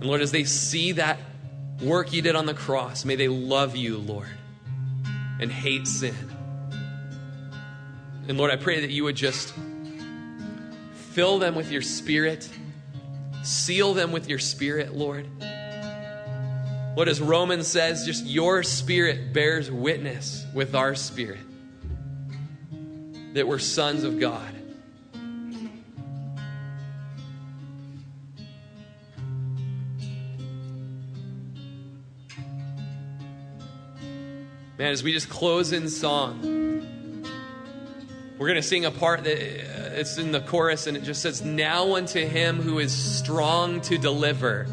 And Lord, as they see that work you did on the cross, may they love you, Lord, and hate sin. And Lord, I pray that you would just fill them with your spirit, seal them with your spirit, Lord. What as Romans says, just your spirit bears witness with our spirit that we're sons of God. Man, as we just close in song, we're going to sing a part that uh, it's in the chorus and it just says, Now unto him who is strong to deliver.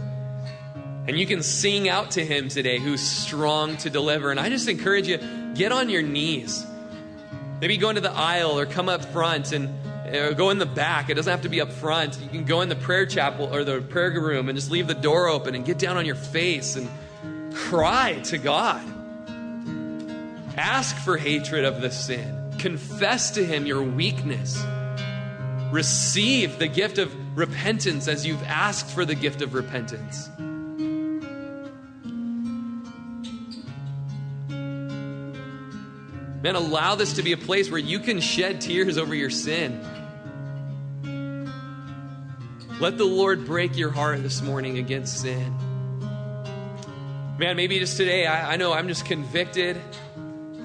And you can sing out to him today who's strong to deliver. And I just encourage you, get on your knees. Maybe go into the aisle or come up front and go in the back. It doesn't have to be up front. You can go in the prayer chapel or the prayer room and just leave the door open and get down on your face and cry to God. Ask for hatred of the sin. Confess to Him your weakness. Receive the gift of repentance as you've asked for the gift of repentance. Man, allow this to be a place where you can shed tears over your sin. Let the Lord break your heart this morning against sin. Man, maybe just today, I, I know I'm just convicted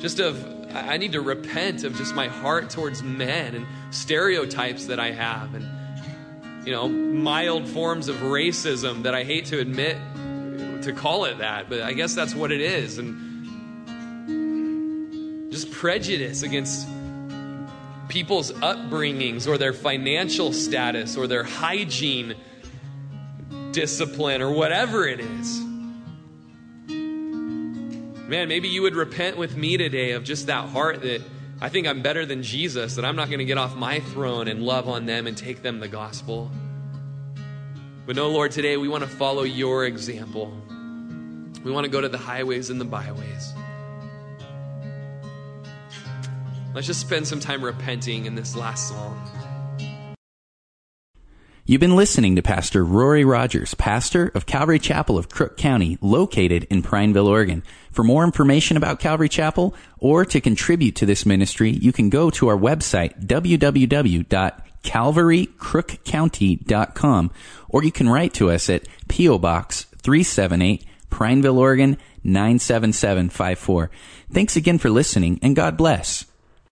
just of I need to repent of just my heart towards men and stereotypes that I have and you know mild forms of racism that I hate to admit to call it that but I guess that's what it is and prejudice against people's upbringings or their financial status or their hygiene discipline or whatever it is Man, maybe you would repent with me today of just that heart that I think I'm better than Jesus, that I'm not going to get off my throne and love on them and take them the gospel. But no, Lord, today we want to follow your example. We want to go to the highways and the byways. Let's just spend some time repenting in this last song. You've been listening to Pastor Rory Rodgers, pastor of Calvary Chapel of Crook County, located in Prineville, Oregon. For more information about Calvary Chapel or to contribute to this ministry, you can go to our website, www.calvarycrookcounty.com, or you can write to us at P.O. Box 378, Prineville, Oregon 97754. Thanks again for listening, and God bless.